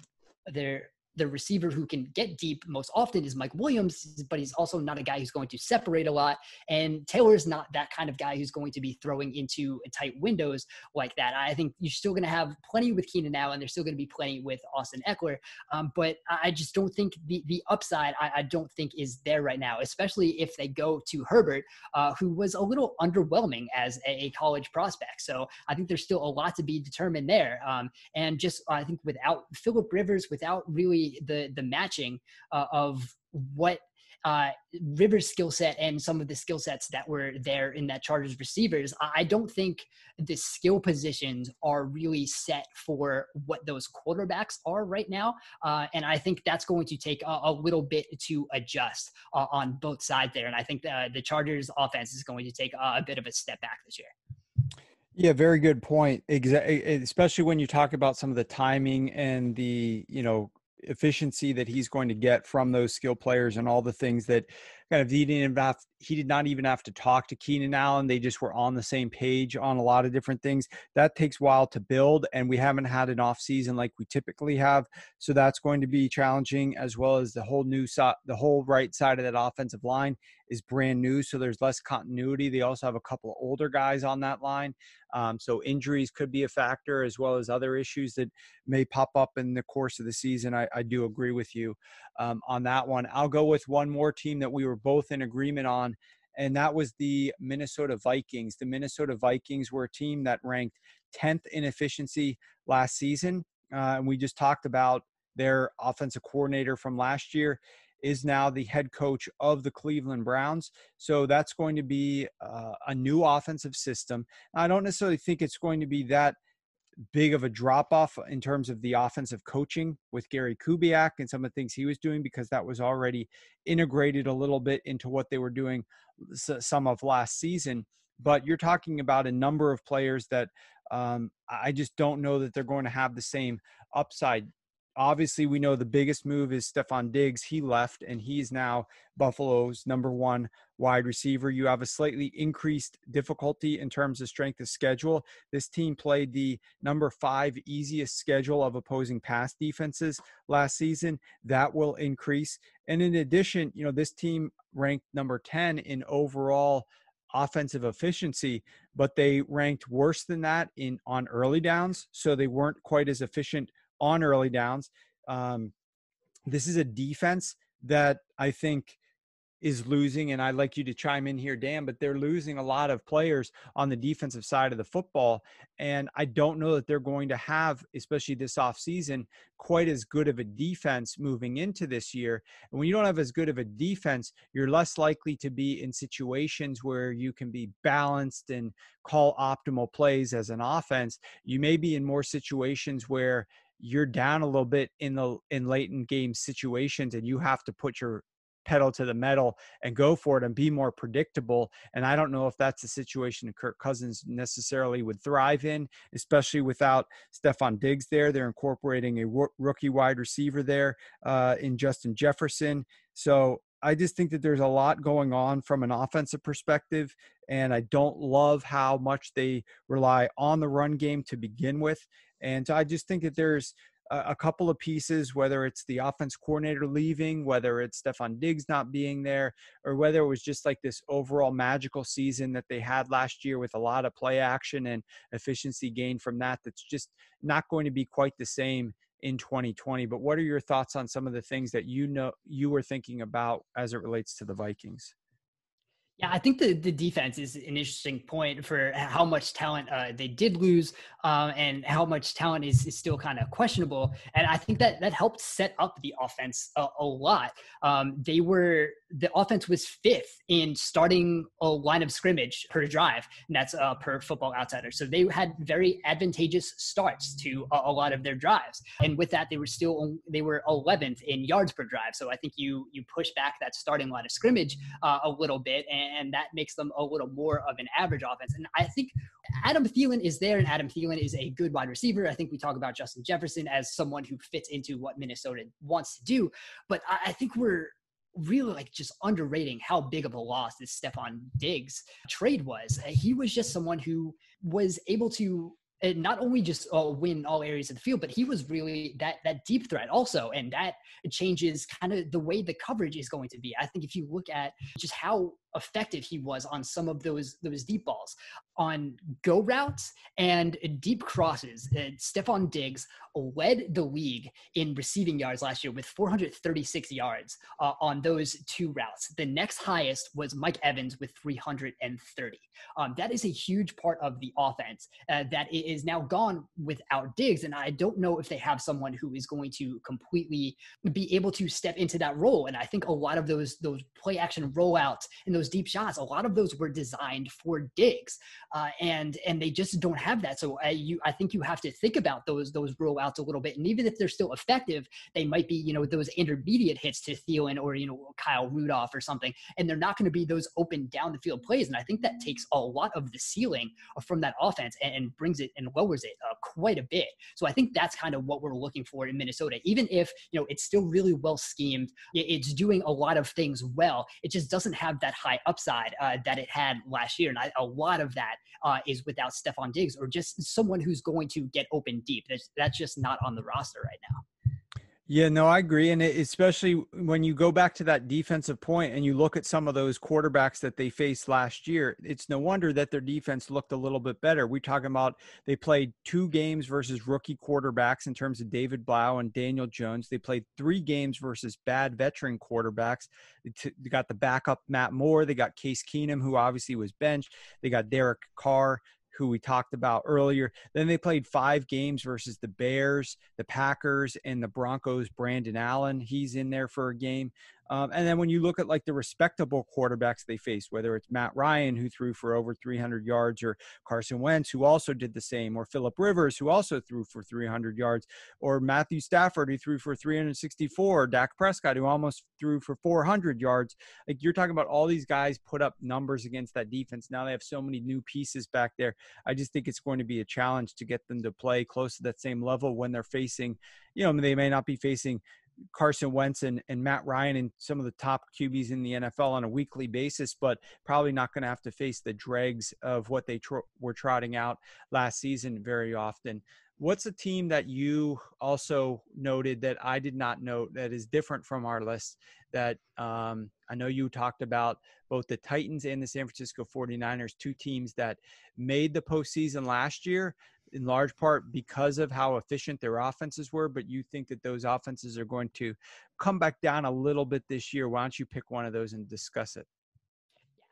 their the receiver who can get deep most often is Mike Williams, but he's also not a guy who's going to separate a lot. And Taylor is not that kind of guy who's going to be throwing into tight windows like that. I think you're still going to have plenty with Keenan Allen, and there's still going to be plenty with Austin Ekeler. Um, but I just don't think the the upside I, I, don't think is there right now, especially if they go to Herbert, uh, who was a little underwhelming as a, a, college prospect. So I think there's still a lot to be determined there. Um, and just I think without Philip Rivers, without really the the matching uh, of what uh, Rivers' skill set and some of the skill sets that were there in that Chargers receivers, I don't think the skill positions are really set for what those quarterbacks are right now. Uh, and I think that's going to take a, a little bit to adjust uh, on both sides there. And I think the, the Chargers offense is going to take a, a bit of a step back this year. Yeah, very good point. Exactly, especially when you talk about some of the timing and the you know efficiency that he's going to get from those skill players and all the things that kind of he didn't have, he did not even have to talk to Keenan Allen. They just were on the same page on a lot of different things. That takes a while to build, and we haven't had an off season like we typically have. So that's going to be challenging, as well as the whole new side, the whole right side of that offensive line is brand new, so there's less continuity. They also have a couple of older guys on that line, um, so injuries could be a factor, as well as other issues that may pop up in the course of the season. I, I do agree with you um, on that one. I'll go with one more team that we were both in agreement on, and that was the Minnesota Vikings. The Minnesota Vikings were a team that ranked 10th in efficiency last season. Uh, and we just talked about their offensive coordinator from last year is now the head coach of the Cleveland Browns. So that's going to be uh, a new offensive system. I don't necessarily think it's going to be that big of a drop off in terms of the offensive coaching with Gary Kubiak and some of the things he was doing because that was already integrated a little bit into what they were doing some of last season. But you're talking about a number of players that um, I just don't know that they're going to have the same upside obviously we know the biggest move is Stefon Diggs. He left and he's now Buffalo's number one wide receiver. You have a slightly increased difficulty in terms of strength of schedule. This team played the number five easiest schedule of opposing pass defenses last season. That will increase. And in addition, you know, this team ranked number 10 in overall offensive efficiency, but they ranked worse than that in on early downs. So they weren't quite as efficient on early downs. Um, this is a defense that I think is losing, and I'd like you to chime in here, Dan, but they're losing a lot of players on the defensive side of the football. And I don't know that they're going to have, especially this offseason, quite as good of a defense moving into this year. And when you don't have as good of a defense, you're less likely to be in situations where you can be balanced and call optimal plays as an offense. You may be in more situations where you're down a little bit in the in late in game situations and you have to put your pedal to the metal and go for it and be more predictable. And I don't know if that's a situation that Kirk Cousins necessarily would thrive in, especially without Stefon Diggs there. They're incorporating a rookie wide receiver there uh, in Justin Jefferson. So I just think that there's a lot going on from an offensive perspective, and I don't love how much they rely on the run game to begin with. And I just think that there's a, couple of pieces, whether it's the offense coordinator leaving, whether it's Stefon Diggs not being there, or whether it was just like this overall magical season that they had last year with a lot of play action and efficiency gain from that, that's just not going to be quite the same in 2020. But what are your thoughts on some of the things that you know you were thinking about as it relates to the Vikings? Yeah, I think the, the defense is an interesting point for how much talent uh, they did lose um, and how much talent is, is still kind of questionable. And I think that that helped set up the offense a, a lot. Um, they were, the offense was fifth in starting a line of scrimmage per drive, and that's uh, per football outsider. So they had very advantageous starts to a, a, lot of their drives. And with that, they were still, they were 11th in yards per drive. So I think you, you push back that starting line of scrimmage uh, a little bit. And, and that makes them a little more of an average offense. And I think Adam Thielen is there, and Adam Thielen is a good wide receiver. I think we talk about Justin Jefferson as someone who fits into what Minnesota wants to do, but I think we're really like just underrating how big of a loss this Stefon Diggs trade was. He was just someone who was able to and not only just uh, win all areas of the field, but he was really that that deep threat also, and that changes kind of the way the coverage is going to be. I think if you look at just how effective he was on some of those those deep balls on go routes and deep crosses. Uh, Stefon Diggs led the league in receiving yards last year with 436 yards uh, on those two routes. The next highest was Mike Evans with 330. Um, that is a huge part of the offense uh, that is now gone without Diggs, and I don't know if they have someone who is going to completely be able to step into that role. And I think a lot of those those play action rollouts and those deep shots, a lot of those were designed for Diggs, uh, and and they just don't have that. So uh, you, I think you have to think about those those rollouts a little bit. And even if they're still effective, they might be you know those intermediate hits to Thielen or you know Kyle Rudolph or something, and they're not going to be those open down the field plays. And I think that takes a lot of the ceiling from that offense and, and brings it and lowers it uh, quite a bit. So I think that's kind of what we're looking for in Minnesota. Even if you know it's still really well schemed, it's doing a lot of things well. It just doesn't have that high upside uh, that it had last year. And I, a lot of that uh, is without Stefon Diggs or just someone who's going to get open deep. That's, that's just not on the roster right now. Yeah, no, I agree. And especially when you go back to that defensive point and you look at some of those quarterbacks that they faced last year, it's no wonder that their defense looked a little bit better. We're talking about they played two games versus rookie quarterbacks in terms of David Blough and Daniel Jones. They played three games versus bad veteran quarterbacks. They got the backup Matt Moore. They got Case Keenum, who obviously was benched. They got Derek Carr who we talked about earlier. Then they played five games versus the Bears, the Packers, and the Broncos. Brandon Allen, he's in there for a game. Um, and then when you look at like the respectable quarterbacks they face, whether it's Matt Ryan, who threw for over 300 yards, or Carson Wentz, who also did the same, or Philip Rivers, who also threw for 300 yards, or Matthew Stafford, who threw for 364, or Dak Prescott, who almost threw for 400 yards. Like you're talking about all these guys put up numbers against that defense. Now they have so many new pieces back there. I just think it's going to be a challenge to get them to play close to that same level when they're facing, you know, they may not be facing Carson Wentz and, and Matt Ryan and some of the top QBs in the NFL on a weekly basis, but probably not going to have to face the dregs of what they were trotting out last season very often. What's a team that you also noted that I did not note that is different from our list? That um, I know you talked about both the Titans and the San Francisco 49ers, two teams that made the postseason last year, in large part because of how efficient their offenses were, but you think that those offenses are going to come back down a little bit this year. Why don't you pick one of those and discuss it?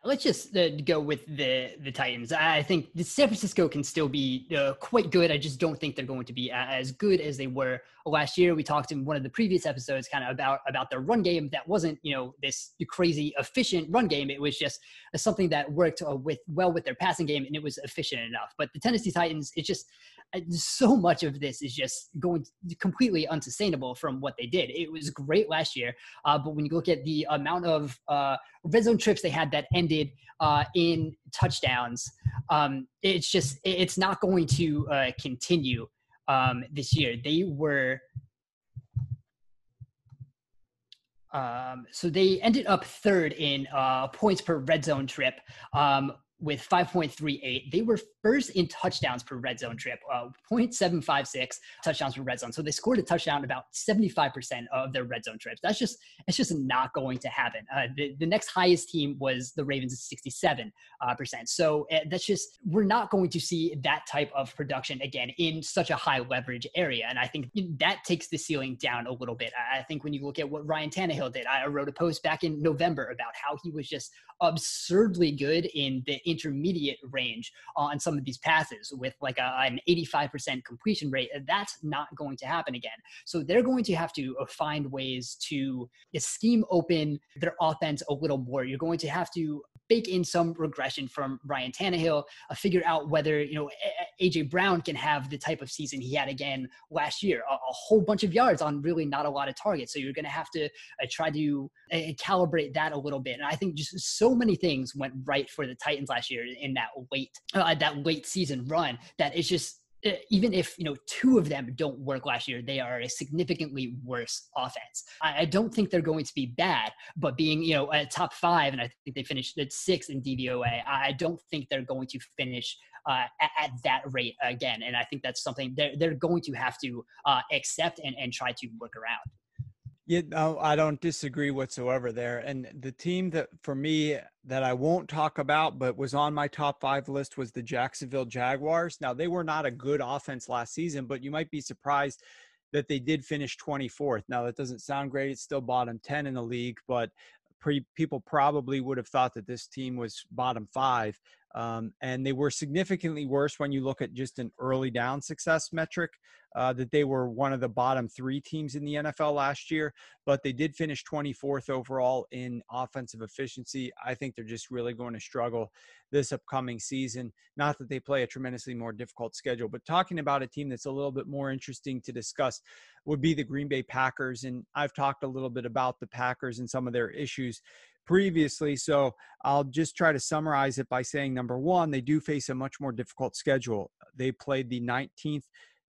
Let's just uh, go with the the Titans. I think the San Francisco can still be uh, quite good. I just don't think they're going to be as good as they were last year. We talked in one of the previous episodes kind of about about their run game that wasn't you know this crazy efficient run game. It was just something that worked uh, with well with their passing game and it was efficient enough. But the Tennessee Titans, it's just uh, so much of this is just going completely unsustainable from what they did. It was great last year, uh, but when you look at the amount of uh, red zone trips they had that ended uh, in touchdowns, um, it's just it's not going to uh, continue um, this year. They were Um, so they ended up third in uh, points per red zone trip. Um, with 5.38. They were first in touchdowns per red zone trip, uh, 0.756 touchdowns per red zone. So they scored a touchdown about 75% of their red zone trips. That's just, it's just not going to happen. Uh, the, the next highest team was the Ravens at 67. Uh, percent. so uh, that's just, we're not going to see that type of production again in such a high leverage area. And I think that takes the ceiling down a little bit. I think when you look at what Ryan Tannehill did, I wrote a post back in November about how he was just absurdly good in the intermediate range on some of these passes with like a, an 85% completion rate. That's not going to happen again. So they're going to have to uh, find ways to scheme open their offense a little more. You're going to have to bake in some regression from Ryan Tannehill, uh, figure out whether, you know, AJ Brown can have the type of season he had again last year, a, a whole bunch of yards on really not a lot of targets. So you're going to have to uh, try to uh, calibrate that a little bit. And I think just so many things went right for the Titans last year in that late, uh, that late season run that it's just even if you know two of them don't work last year, they are a significantly worse offense. I, don't think they're going to be bad, but being you know a top five, and I think they finished at six in DVOA. I don't think they're going to finish uh, at, at, that rate again, and I think that's something they're they're going to have to uh, accept and and try to work around. Yeah, no, I don't disagree whatsoever there. And the team that for me that I won't talk about, but was on my top five list was the Jacksonville Jaguars. Now they were not a good offense last season, but you might be surprised that they did finish 24th. Now that doesn't sound great. It's still bottom 10 in the league, but pre- people probably would have thought that this team was bottom five. Um, and they were significantly worse when you look at just an early down success metric. Uh, that they were one of the bottom three teams in the NFL last year, but they did finish 24th overall in offensive efficiency. I think they're just really going to struggle this upcoming season. Not that they play a tremendously more difficult schedule, but talking about a team that's a little bit more interesting to discuss would be the Green Bay Packers. And I've talked a little bit about the Packers and some of their issues previously. So I'll just try to summarize it by saying number one, they do face a much more difficult schedule. They played the 19th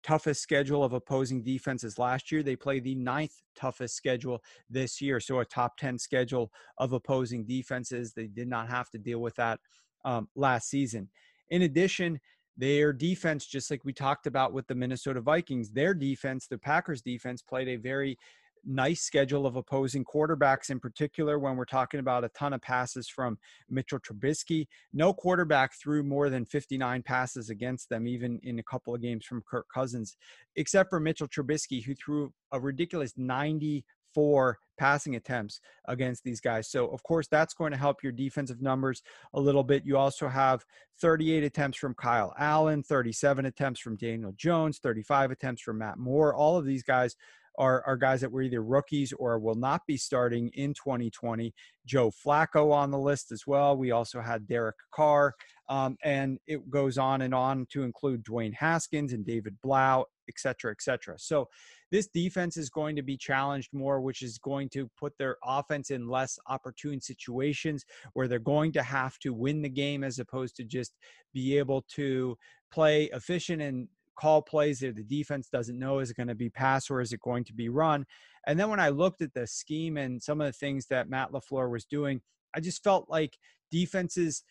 toughest schedule of opposing defenses last year. They play the ninth toughest schedule this year. So a top 10 schedule of opposing defenses. They did not have to deal with that um, last season. In addition, their defense, just like we talked about with the Minnesota Vikings, their defense, the Packers defense, played a very nice schedule of opposing quarterbacks, in particular, when we're talking about a ton of passes from Mitchell Trubisky. No quarterback threw more than 59 passes against them, even in a couple of games from Kirk Cousins, except for Mitchell Trubisky, who threw a ridiculous 94 passing attempts against these guys. So, of course, that's going to help your defensive numbers a little bit. You also have 38 attempts from Kyle Allen, 37 attempts from Daniel Jones, 35 attempts from Matt Moore. All of these guys are, are guys that were either rookies or will not be starting in 2020. Joe Flacco on the list as well. We also had Derek Carr, um, and it goes on and on to include Dwayne Haskins and David Blough, et cetera, et cetera. So this defense is going to be challenged more, which is going to put their offense in less opportune situations where they're going to have to win the game as opposed to just be able to play efficient and call plays that the defense doesn't know is it going to be pass or is it going to be run. And then when I looked at the scheme and some of the things that Matt LaFleur was doing, I just felt like defenses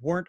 weren't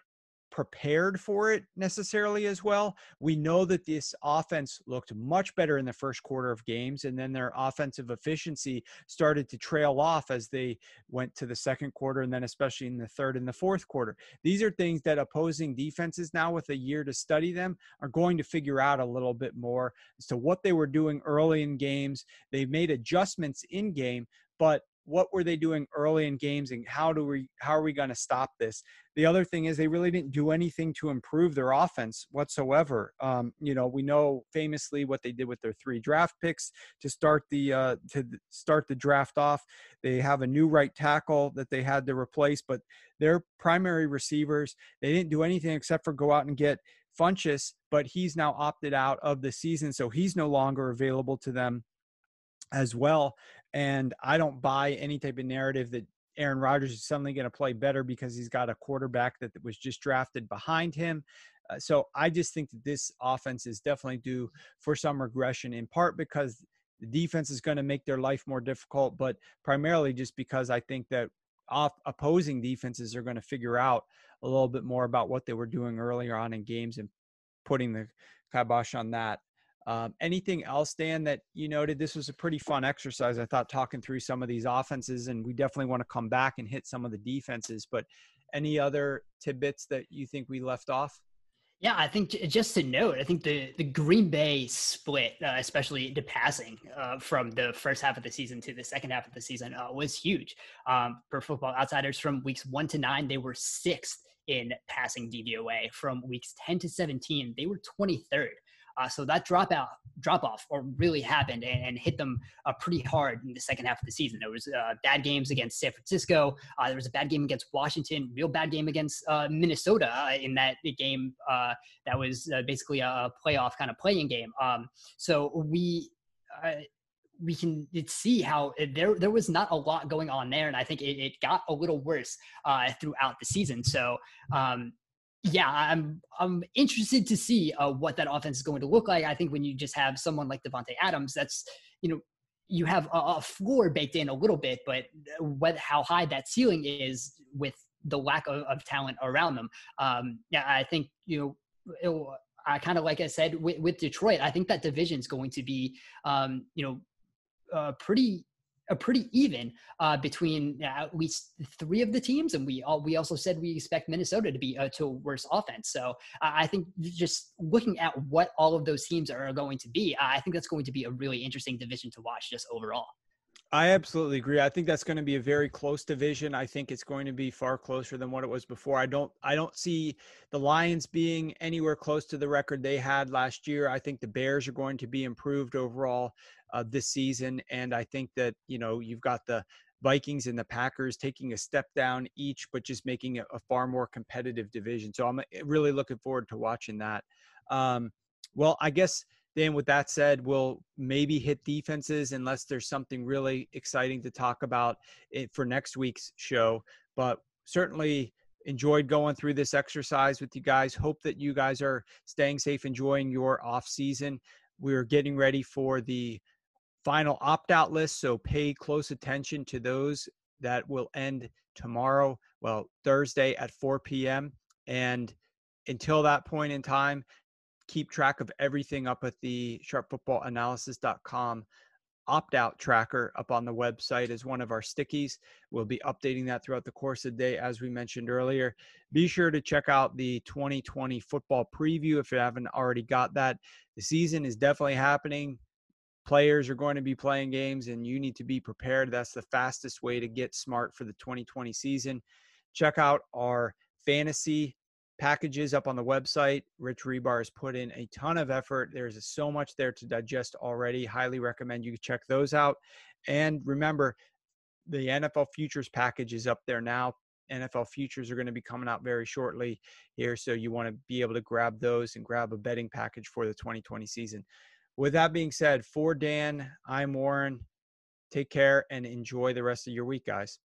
prepared for it necessarily as well. We know that this offense looked much better in the first quarter of games, and then their offensive efficiency started to trail off as they went to the second quarter, and then especially in the third and the fourth quarter. These are things that opposing defenses now, with a year to study them, are going to figure out a little bit more as to what they were doing early in games. They made adjustments in game, but what were they doing early in games and how do we how are we going to stop this? The other thing is they really didn't do anything to improve their offense whatsoever. Um, you know we know famously what they did with their three draft picks to start the uh, to start the draft off. They have a new right tackle that they had to replace but their primary receivers they didn't do anything except for go out and get Funchess, but he's now opted out of the season, so he's no longer available to them as well. And I don't buy any type of narrative that Aaron Rodgers is suddenly going to play better because he's got a quarterback that was just drafted behind him. Uh, so I just think that this offense is definitely due for some regression, in part because The defense is going to make their life more difficult, but primarily just because I think that off opposing defenses are going to figure out a little bit more about what they were doing earlier on in games and putting the kibosh on that. Um, anything else, Dan, that you noted? This was a pretty fun exercise. I thought talking through some of these offenses, and we definitely want to come back and hit some of the defenses. But any other tidbits that you think we left off? Yeah, I think just to note, I think the the Green Bay split, uh, especially the passing uh, from the first half of the season to the second half of the season, uh, was huge. Um, for Football Outsiders, from weeks one to nine, they were sixth in passing DVOA. From weeks ten to seventeen, they were twenty third. Uh, so that drop out, drop off, or really happened and, and hit them uh, pretty hard in the second half of the season. There was uh, bad games against San Francisco. Uh, there was a bad game against Washington. Real bad game against uh, Minnesota uh, in that game that was basically a playoff kind of playing game. Um, so we we can see how there there was not a lot going on there, and I think it, it got a little worse uh, throughout the season. So um, yeah, I'm I'm interested to see uh, what that offense is going to look like. I think when you just have someone like Davante Adams, that's you know you have a, a floor baked in a little bit, but what how high that ceiling is with the lack of, of talent around them. Um, yeah, I think you know. I kind of like I said with, with, Detroit, I think that division is going to be, um, you know, uh, pretty a pretty even uh, between at least three of the teams, and we all we also said we expect Minnesota to be uh, to a worse offense. So uh, I think just looking at what all of those teams are going to be, I think that's going to be a really interesting division to watch just overall. I absolutely agree. I think that's going to be a very close division. I think it's going to be far closer than what it was before. I don't I don't see the Lions being anywhere close to the record they had last year. I think the Bears are going to be improved overall uh, this season and I think that, you know, you've got the Vikings and the Packers taking a step down each but just making it a far more competitive division. So I'm eh, really looking forward to watching that. Um, well, I guess Dan, with that said, we'll maybe hit defenses unless there's something really exciting to talk about for next week's show. But certainly enjoyed going through this exercise with you guys. Hope that you guys are staying safe, enjoying your off season. We're getting ready for the final opt out list, so pay close attention to those that will end tomorrow, well, Thursday at 4 p.m. And until that point in time, keep track of everything up at the sharpfootballanalysis.com opt out tracker up on the website as one of our stickies. We'll be updating that throughout the course of the day, as we mentioned earlier. Be sure to check out the 2020 football preview if you haven't already got that. The season is definitely happening. Players are going to be playing games, and you need to be prepared. That's the fastest way to get smart for the 2020 season. Check out our fantasy packages up on the website. Rich Hribar has put in a ton of effort. There's so much there to digest already. Highly recommend you check those out. And remember, the NFL futures package is up there now. NFL futures are going to be coming out very shortly here. So you want to be able to grab those and grab a betting package for the 2020 season. With that being said, for Dan, I'm Warren. Take care and enjoy the rest of your week, guys.